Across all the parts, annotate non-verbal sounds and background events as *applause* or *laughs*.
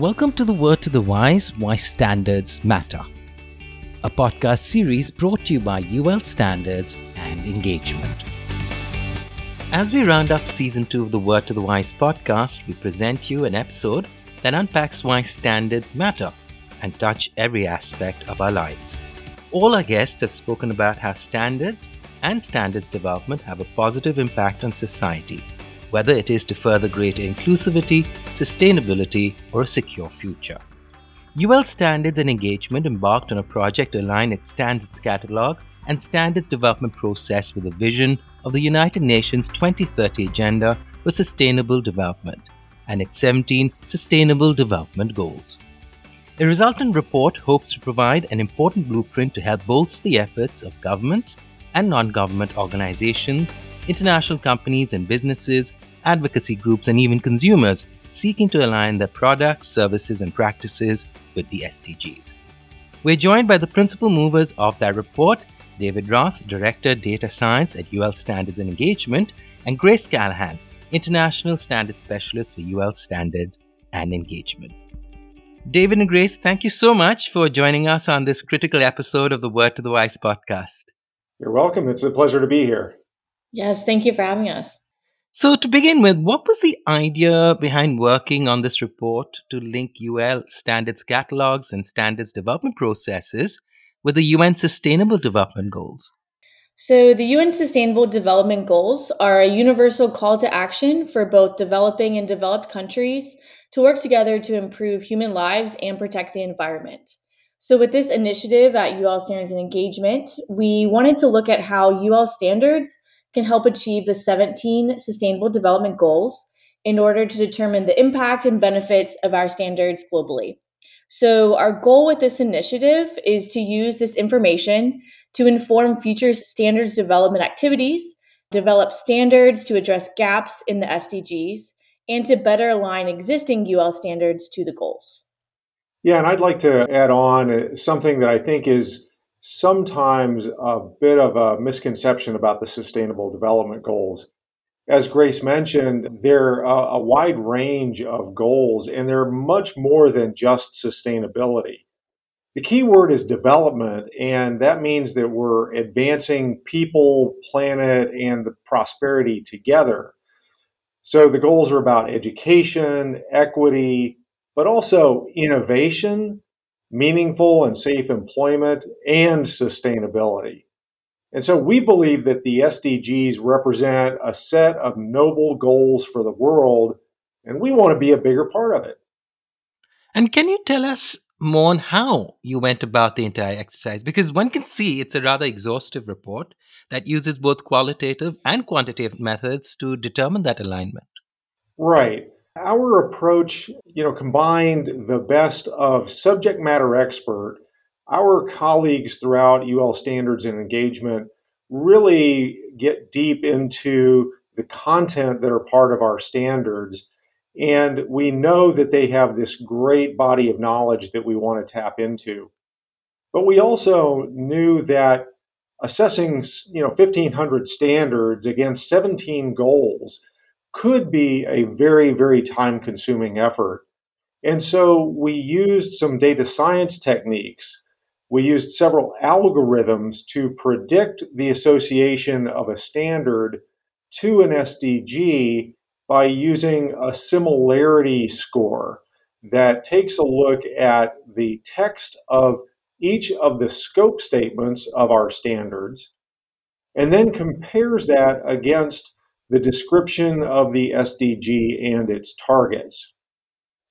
Welcome to the Word to the Wise Why Standards Matter, a podcast series brought to you by UL Standards and Engagement. As we round up season two of the Word to the Wise podcast, we present you an episode that unpacks why standards matter and touch every aspect of our lives. All our guests have spoken about how standards and standards development have a positive impact on society whether it is to further greater inclusivity, sustainability, or a secure future. UL Standards and Engagement embarked on a project to align its standards catalog and standards development process with the vision of the United Nations 2030 Agenda for Sustainable Development and its 17 Sustainable Development Goals. A resultant report hopes to provide an important blueprint to help bolster the efforts of governments and non government organizations international companies and businesses, advocacy groups, and even consumers seeking to align their products, services, and practices with the SDGs. We're joined by the principal movers of that report David Wroth, Director Data Science at UL Standards and Engagement, and Grace Callahan, International Standards Specialist for UL Standards and Engagement. David and Grace, thank you so much for joining us on this critical episode of the Word to the Wise podcast. You're welcome. It's a pleasure to be here. Yes, thank you for having us. So, to begin with, what was the idea behind working on this report to link UL standards catalogs and standards development processes with the UN Sustainable Development Goals? So, the UN Sustainable Development Goals are a universal call to action for both developing and developed countries to work together to improve human lives and protect the environment. So, with this initiative at UL Standards and Engagement, we wanted to look at how UL Standards can help achieve the 17 Sustainable Development Goals in order to determine the impact and benefits of our standards globally. So, our goal with this initiative is to use this information to inform future standards development activities, develop standards to address gaps in the SDGs, and to better align existing UL standards to the goals. Yeah, and I'd like to add on uh, something that I think is sometimes a bit of a misconception about the Sustainable Development Goals. As Grace mentioned, they're a, a wide range of goals and they're much more than just sustainability. The key word is development, and that means that we're advancing people, planet, and the prosperity together. So the goals are about education, equity, but also innovation, meaningful and safe employment, and sustainability. And so we believe that the SDGs represent a set of noble goals for the world, and we want to be a bigger part of it. And can you tell us more on how you went about the entire exercise? Because one can see it's a rather exhaustive report that uses both qualitative and quantitative methods to determine that alignment. Right. Our approach, you know, combined the best of subject matter expert, our colleagues throughout UL Standards and Engagement really get deep into the content that are part of our standards. And we know that they have this great body of knowledge that we want to tap into. But we also knew that assessing, you know, 1500 standards against 17 goals could be a very, very time consuming effort. And so we used some data science techniques. We used several algorithms to predict the association of a standard to an SDG by using a similarity score that takes a look at the text of each of the scope statements of our standards and then compares that against the description of the SDG and its targets.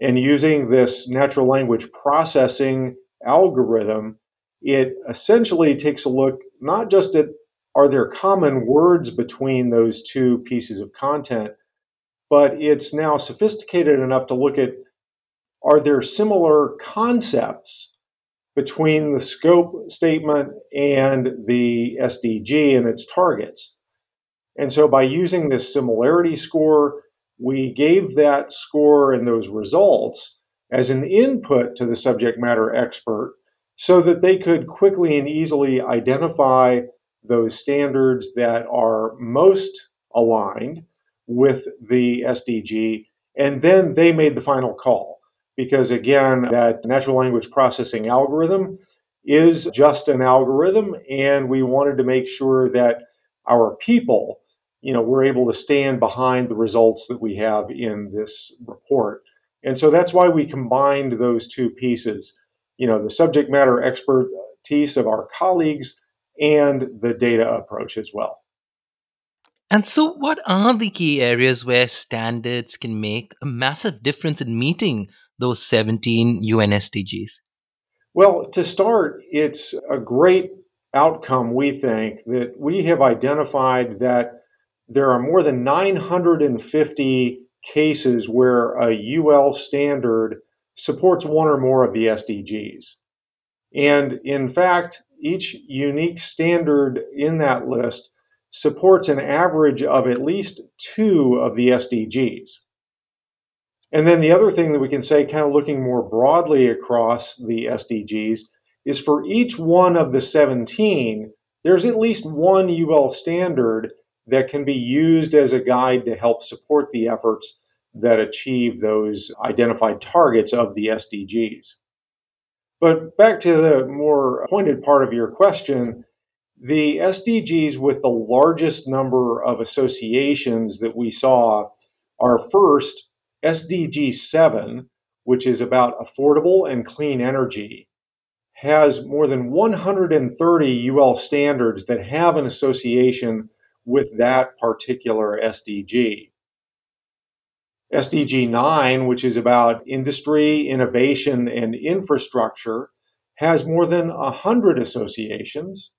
And using this natural language processing algorithm, it essentially takes a look not just at are there common words between those two pieces of content, but it's now sophisticated enough to look at are there similar concepts between the scope statement and the SDG and its targets. And so by using this similarity score, we gave that score and those results as an input to the subject matter expert so that they could quickly and easily identify those standards that are most aligned with the SDG. And then they made the final call because, again, that natural language processing algorithm is just an algorithm, and we wanted to make sure that our people, you know, we're able to stand behind the results that we have in this report. And so that's why we combined those two pieces, you know, the subject matter expertise of our colleagues and the data approach as well. And so, what are the key areas where standards can make a massive difference in meeting those 17 UN SDGs? Well, to start, it's a great outcome, we think, that we have identified that there are more than 950 cases where a UL standard supports one or more of the SDGs. And in fact, each unique standard in that list supports an average of at least two of the SDGs. And then the other thing that we can say, kind of looking more broadly across the SDGs, is for each one of the 17, there's at least one UL standard that can be used as a guide to help support the efforts that achieve those identified targets of the SDGs. But back to the more pointed part of your question, the SDGs with the largest number of associations that we saw are first SDG 7, which is about affordable and clean energy, has more than 130 UL standards that have an association with that particular SDG. SDG 9, which is about industry, innovation, and infrastructure, has more than 100 associations.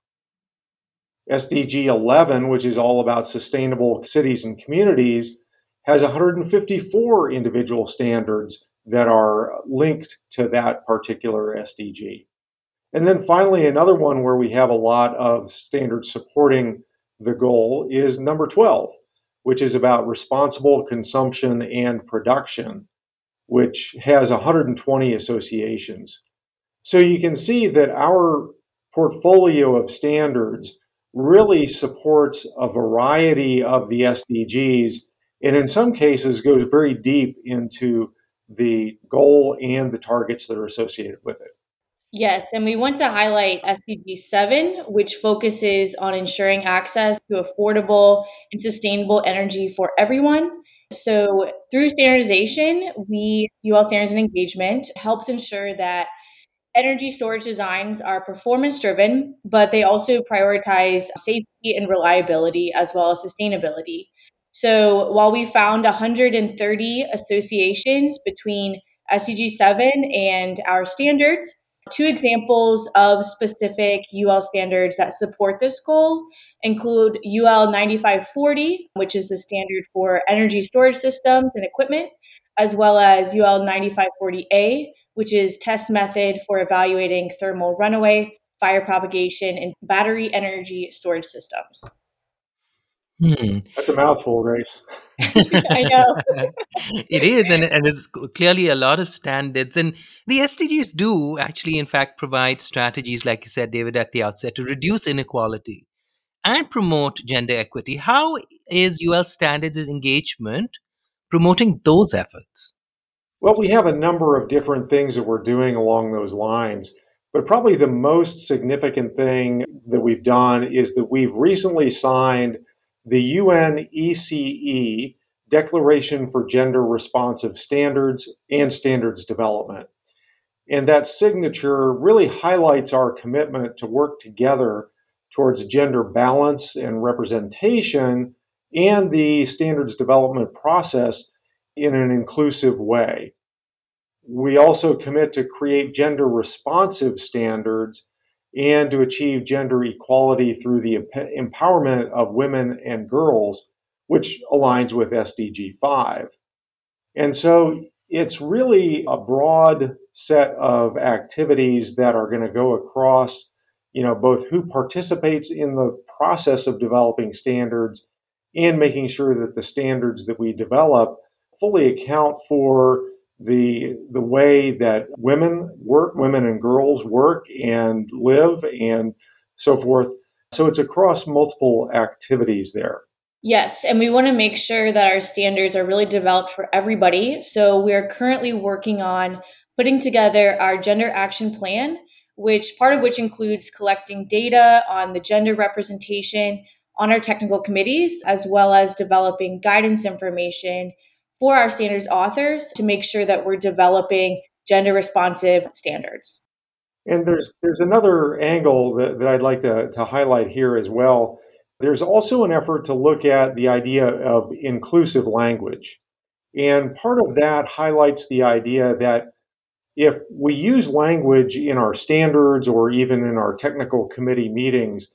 SDG 11, which is all about sustainable cities and communities, has 154 individual standards that are linked to that particular SDG. And then finally, another one where we have a lot of standards supporting the goal is number 12, which is about responsible consumption and production, which has 120 associations. So you can see that our portfolio of standards really supports a variety of the SDGs, and in some cases goes very deep into the goal and the targets that are associated with it. Yes, and we want to highlight SDG 7, which focuses on ensuring access to affordable and sustainable energy for everyone. So, through standardization, we, UL Standards and Engagement, helps ensure that energy storage designs are performance driven, but they also prioritize safety and reliability as well as sustainability. So, while we found 130 associations between SDG 7 and our standards, Two examples of specific UL standards that support this goal include UL 9540, which is the standard for energy storage systems and equipment, as well as UL 9540A, which is test method for evaluating thermal runaway, fire propagation, and battery energy storage systems. Hmm. That's a mouthful, Grace. *laughs* I know. *laughs* it is, and, and there's clearly a lot of standards. And the SDGs do actually, in fact, provide strategies, like you said, David, at the outset, to reduce inequality and promote gender equity. How is UL Standards' engagement promoting those efforts? Well, we have a number of different things that we're doing along those lines. But probably the most significant thing that we've done is that we've recently signed the UNECE Declaration for Gender Responsive Standards and Standards Development. And that signature really highlights our commitment to work together towards gender balance and representation and the standards development process in an inclusive way. We also commit to create gender responsive standards and to achieve gender equality through the empowerment of women and girls, which aligns with SDG 5. And so it's really a broad set of activities that are going to go across you know both who participates in the process of developing standards and making sure that the standards that we develop fully account for the the way that women work, women and girls work and live and so forth. So it's across multiple activities there. Yes, and we want to make sure that our standards are really developed for everybody. So we are currently working on putting together our gender action plan, which part of which includes collecting data on the gender representation on our technical committees, as well as developing guidance information for our standards authors to make sure that we're developing gender responsive standards. And there's there's another angle that, that I'd like to, to highlight here as well. There's also an effort to look at the idea of inclusive language. And part of that highlights the idea that if we use language in our standards or even in our technical committee meetings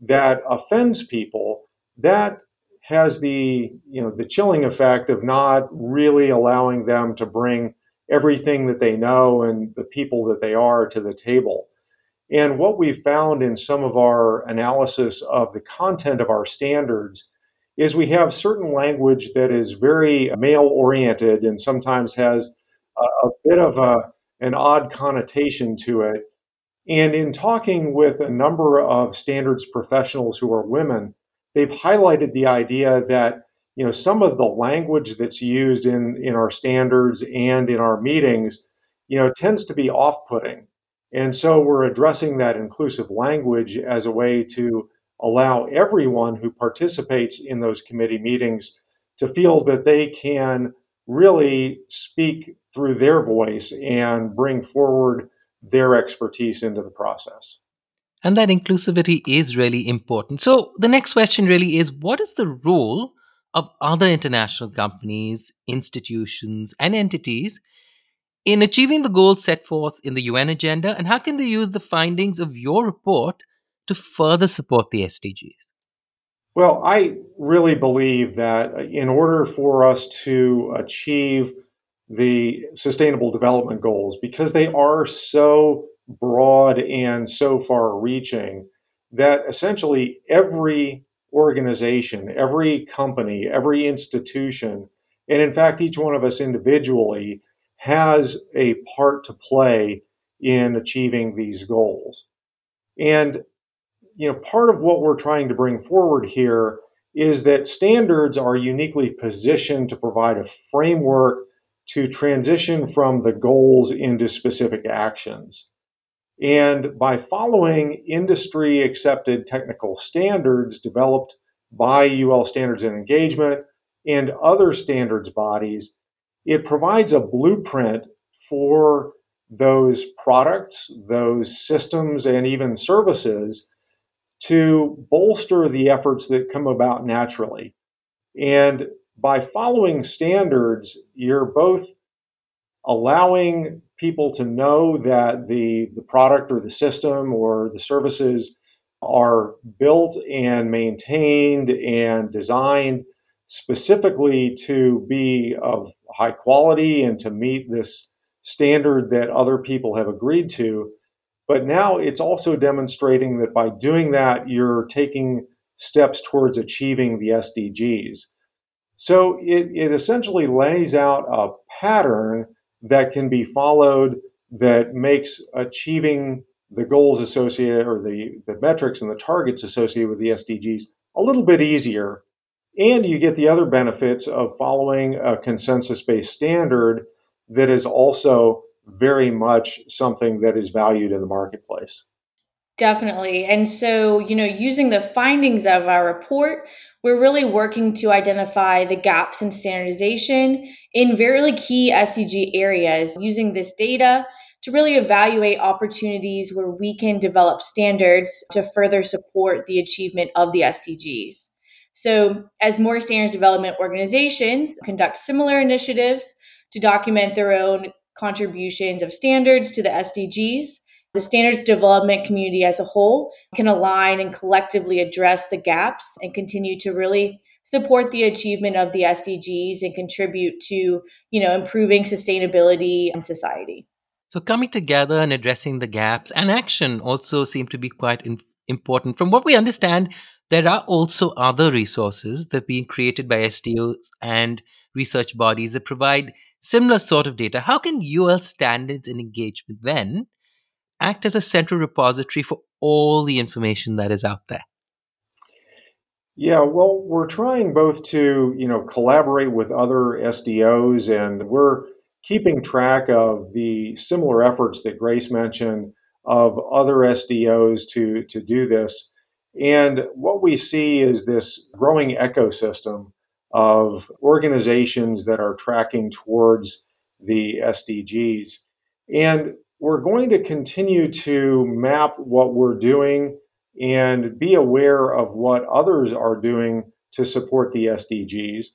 that offends people, that has the you know the chilling effect of not really allowing them to bring everything that they know and the people that they are to the table. And what we've found in some of our analysis of the content of our standards is we have certain language that is very male oriented and sometimes has a, a bit of a, an odd connotation to it. And in talking with a number of standards professionals who are women, they've highlighted the idea that you know some of the language that's used in in our standards and in our meetings you know tends to be off-putting and so we're addressing that inclusive language as a way to allow everyone who participates in those committee meetings to feel that they can really speak through their voice and bring forward their expertise into the process. And that inclusivity is really important. So the next question really is what is the role of other international companies, institutions, and entities in achieving the goals set forth in the UN agenda, and how can they use the findings of your report to further support the SDGs? Well, I really believe that in order for us to achieve the Sustainable Development Goals, because they are so broad and so far reaching, that essentially every organization, every company, every institution, and in fact, each one of us individually has a part to play in achieving these goals. And you know, part of what we're trying to bring forward here is that standards are uniquely positioned to provide a framework to transition from the goals into specific actions. And by following industry accepted technical standards developed by UL Standards and Engagement and other standards bodies, it provides a blueprint for those products, those systems, and even services to bolster the efforts that come about naturally. And by following standards, you're both allowing people to know that the, the product or the system or the services are built and maintained and designed specifically to be of high quality and to meet this standard that other people have agreed to. But now it's also demonstrating that by doing that, you're taking steps towards achieving the SDGs. So it, it essentially lays out a pattern that can be followed that makes achieving the goals associated or the, the metrics and the targets associated with the SDGs a little bit easier and you get the other benefits of following a consensus based standard that is also very much something that is valued in the marketplace. Definitely. And so, you know, using the findings of our report, we're really working to identify the gaps in standardization in very key SDG areas using this data to really evaluate opportunities where we can develop standards to further support the achievement of the SDGs. So, as more standards development organizations conduct similar initiatives to document their own contributions of standards to the SDGs, the standards development community as a whole can align and collectively address the gaps and continue to really support the achievement of the SDGs and contribute to, you know, improving sustainability in society. So coming together and addressing the gaps and action also seem to be quite in- important. From what we understand, there are also other resources that are being created by SDOs and research bodies that provide similar sort of data. How can UL standards and engagement then act as a central repository for all the information that is out there? Yeah, well, we're trying both to, you know, collaborate with other SDOs and we're keeping track of the similar efforts that Grace mentioned of other SDOs to, to do this. And what we see is this growing ecosystem of organizations that are tracking towards the SDGs. And we're going to continue to map what we're doing and be aware of what others are doing to support the SDGs.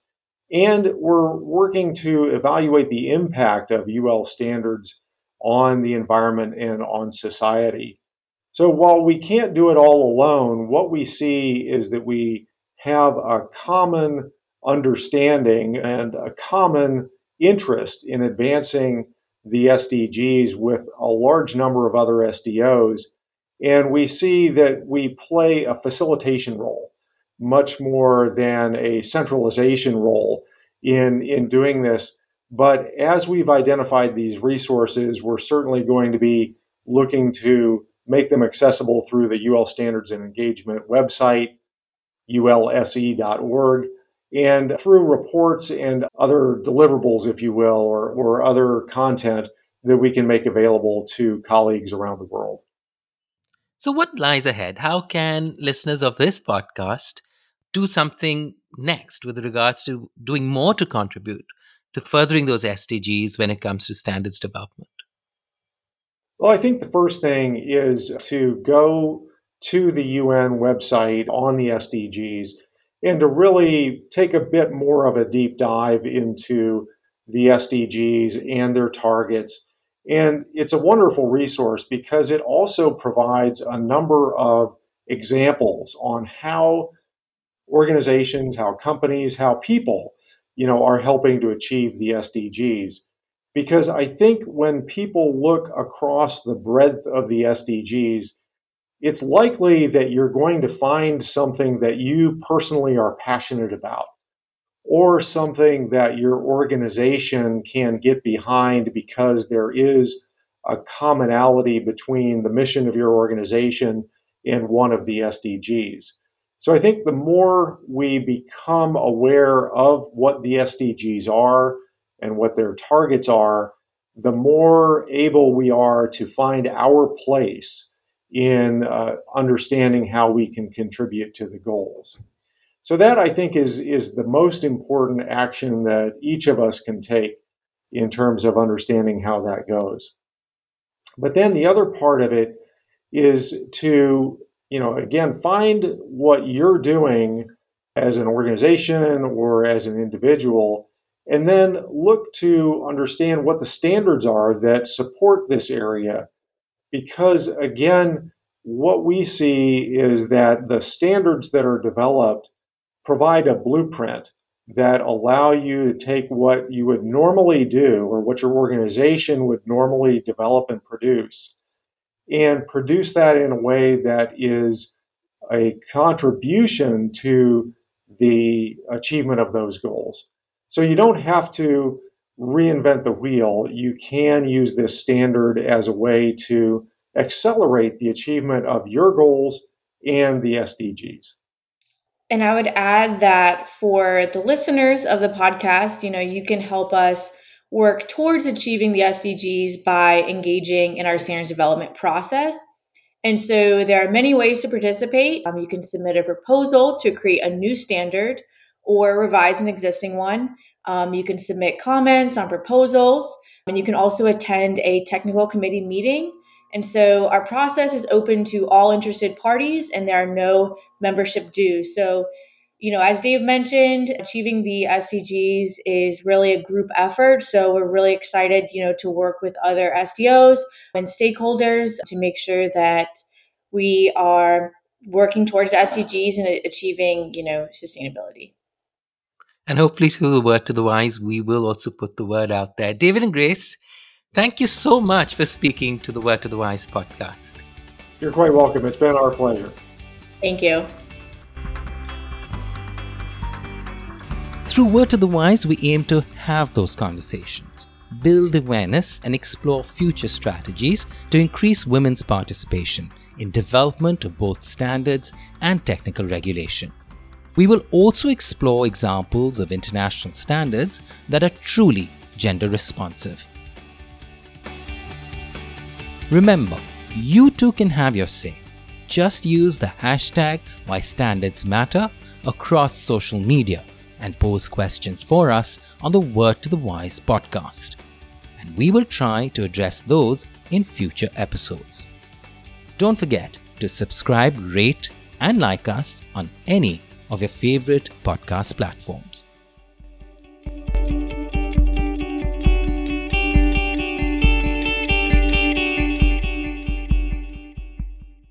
And we're working to evaluate the impact of UL standards on the environment and on society. So while we can't do it all alone, what we see is that we have a common understanding and a common interest in advancing the SDGs with a large number of other SDOs. And we see that we play a facilitation role much more than a centralization role in, in doing this. But as we've identified these resources, we're certainly going to be looking to make them accessible through the UL Standards and Engagement website, ulse.org, and through reports and other deliverables, if you will, or, or other content that we can make available to colleagues around the world. So, what lies ahead? How can listeners of this podcast do something next with regards to doing more to contribute to furthering those SDGs when it comes to standards development? Well, I think the first thing is to go to the UN website on the SDGs and to really take a bit more of a deep dive into the SDGs and their targets and it's a wonderful resource because it also provides a number of examples on how organizations, how companies, how people, you know, are helping to achieve the SDGs. Because I think when people look across the breadth of the SDGs, it's likely that you're going to find something that you personally are passionate about or something that your organization can get behind because there is a commonality between the mission of your organization and one of the SDGs. So I think the more we become aware of what the SDGs are and what their targets are, the more able we are to find our place in uh, understanding how we can contribute to the goals. So that I think is is the most important action that each of us can take in terms of understanding how that goes. But then the other part of it is to, you know, again, find what you're doing as an organization or as an individual, and then look to understand what the standards are that support this area. Because again, what we see is that the standards that are developed provide a blueprint that allow you to take what you would normally do or what your organization would normally develop and produce and produce that in a way that is a contribution to the achievement of those goals. So you don't have to reinvent the wheel. You can use this standard as a way to accelerate the achievement of your goals and the SDGs. And I would add that for the listeners of the podcast, you know, you can help us work towards achieving the SDGs by engaging in our standards development process. And so there are many ways to participate. Um, you can submit a proposal to create a new standard or revise an existing one. Um, you can submit comments on proposals, and you can also attend a technical committee meeting and so our process is open to all interested parties and there are no membership dues. So, you know, as Dave mentioned, achieving the SDGs is really a group effort. So we're really excited, you know, to work with other SDOs and stakeholders to make sure that we are working towards SDGs and achieving, you know, sustainability. And hopefully, through the word to the wise, we will also put the word out there. David and Grace, Thank you so much for speaking to the Word to the Wise podcast. You're quite welcome. It's been our pleasure. Thank you. Through Word to the Wise, we aim to have those conversations, build awareness, and explore future strategies to increase women's participation in development of both standards and technical regulation. We will also explore examples of international standards that are truly gender responsive. Remember, you too can have your say. Just use the hashtag WhyStandardsMatter across social media and pose questions for us on the Word to the Wise podcast. And we will try to address those in future episodes. Don't forget to subscribe, rate, and like us on any of your favorite podcast platforms.